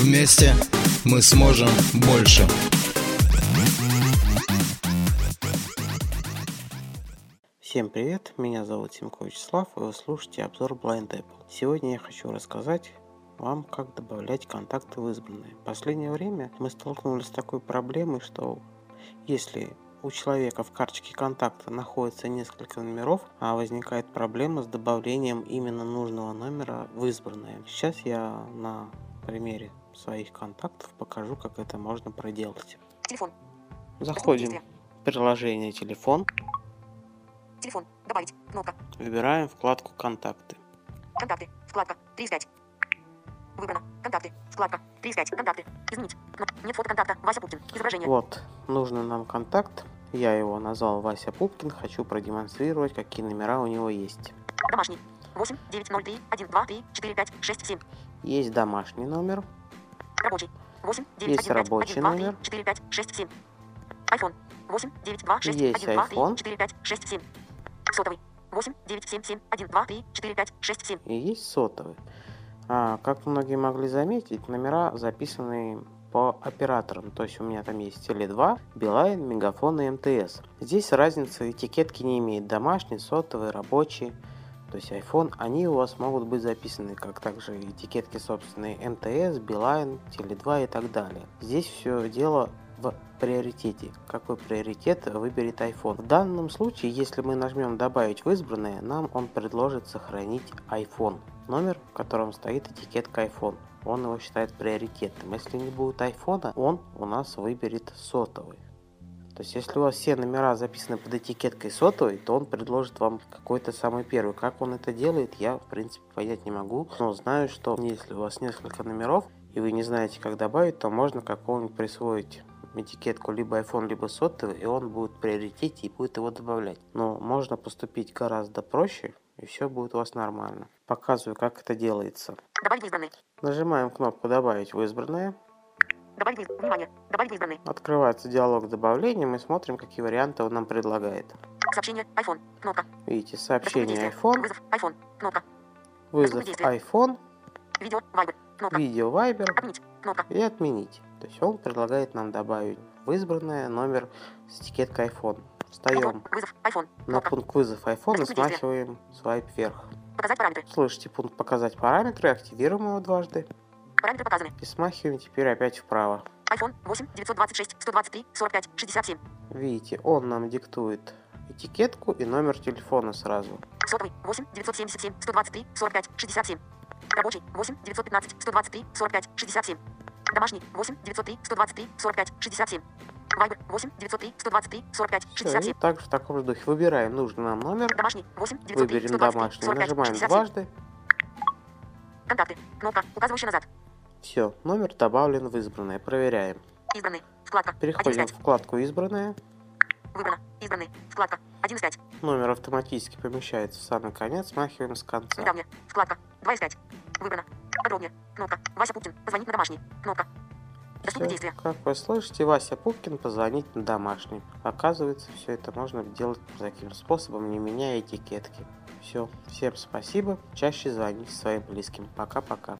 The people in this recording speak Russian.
Вместе мы сможем больше. Всем привет, меня зовут Симко Вячеслав, и вы слушаете обзор Blind Apple. Сегодня я хочу рассказать вам, как добавлять контакты в избранные. В последнее время мы столкнулись с такой проблемой, что если у человека в карточке контакта находится несколько номеров, а возникает проблема с добавлением именно нужного номера в избранное. Сейчас я на примере своих контактов покажу, как это можно проделать. Телефон. Заходим в приложение телефон, Телефон. Добавить. Кнопка. выбираем вкладку контакты. Контакты. Вкладка. 3 из 5. Выбрано. Контакты. Вкладка. 3 из 5. Контакты. Изменить. Нет фото контакта. Вася Пупкин. Изображение. Вот, нужный нам контакт. Я его назвал Вася Пупкин. Хочу продемонстрировать, какие номера у него есть. Домашний. 8 9 0 3 1 2 3 4 5 6 7. Есть домашний номер, Рабочий. 8 9 Есть 1 5 рабочий 1 2 номер. 3 4 5 6 7. iPhone. 8 9 2 6 Есть 1 2 3 iPhone. 4 5 6 7. Сотовый. 8 9 7 7 1 2 3 4 5 6 7. и есть сотовый. А, как многие могли заметить, номера записаны по операторам. То есть у меня там есть Теле2, Билайн, Мегафон и МТС. Здесь разницы этикетки не имеет. Домашний, сотовый, рабочий. То есть iPhone, они у вас могут быть записаны как также этикетки собственные МТС, Билайн, Теле2 и так далее. Здесь все дело в приоритете. Какой приоритет выберет iPhone. В данном случае, если мы нажмем добавить в избранное, нам он предложит сохранить iPhone. Номер, в котором стоит этикетка iPhone. Он его считает приоритетным. Если не будет iPhone, он у нас выберет сотовый. То есть, если у вас все номера записаны под этикеткой сотовой, то он предложит вам какой-то самый первый. Как он это делает, я, в принципе, понять не могу. Но знаю, что если у вас несколько номеров, и вы не знаете, как добавить, то можно какого-нибудь присвоить этикетку либо iPhone, либо сотовый, и он будет приоритете и будет его добавлять. Но можно поступить гораздо проще, и все будет у вас нормально. Показываю, как это делается. Добавить в избранный. Нажимаем кнопку «Добавить в избранное». Добавить из- Внимание. Добавить избранный. Открывается диалог с добавлением и смотрим, какие варианты он нам предлагает. Сообщение. iPhone. Кнопка. Видите, сообщение iPhone, Вызов. iPhone. Кнопка. вызов iPhone, Видео. Viber. Кнопка. видео Viber Отменить. Кнопка. и отменить. То есть он предлагает нам добавить в избранное номер с этикеткой iPhone. Встаем Вызов. iPhone. на пункт вызов iPhone и смахиваем свайп вверх. Показать параметры. Слышите пункт «Показать параметры», активируем его дважды Параметры показаны. и смахиваем теперь опять вправо. iPhone 8 926 123 45 67. Видите, он нам диктует этикетку и номер телефона сразу. Сотовый 8 977 123 45 67. Рабочий 8 915 123 45 67. Домашний 8 903 123 45 67. Вайбер 8 903 123 45 Всё, 67. и также в таком же духе выбираем нужный нам номер, Домашний 8 903 выберем 123 домашний, 45 нажимаем 67. дважды. Контакты. Кнопка, указывающая назад. Все, номер добавлен в избранное. Проверяем. Избранный. Вкладка. 1 Переходим 5. в вкладку «Избранное». Выбрано. Избранный. Вкладка. 1 из 5. Номер автоматически помещается в самый конец, смахиваем с конца. Недавнее. Вкладка. 2 из 5. Выбрано. Подробнее. Кнопка. Вася Пупкин. Позвонить на домашний. Кнопка. Действия. как вы слышите, Вася Пупкин позвонить на домашний. Оказывается, все это можно делать таким способом, не меняя этикетки. Все, всем спасибо, чаще звоните своим близким. Пока-пока.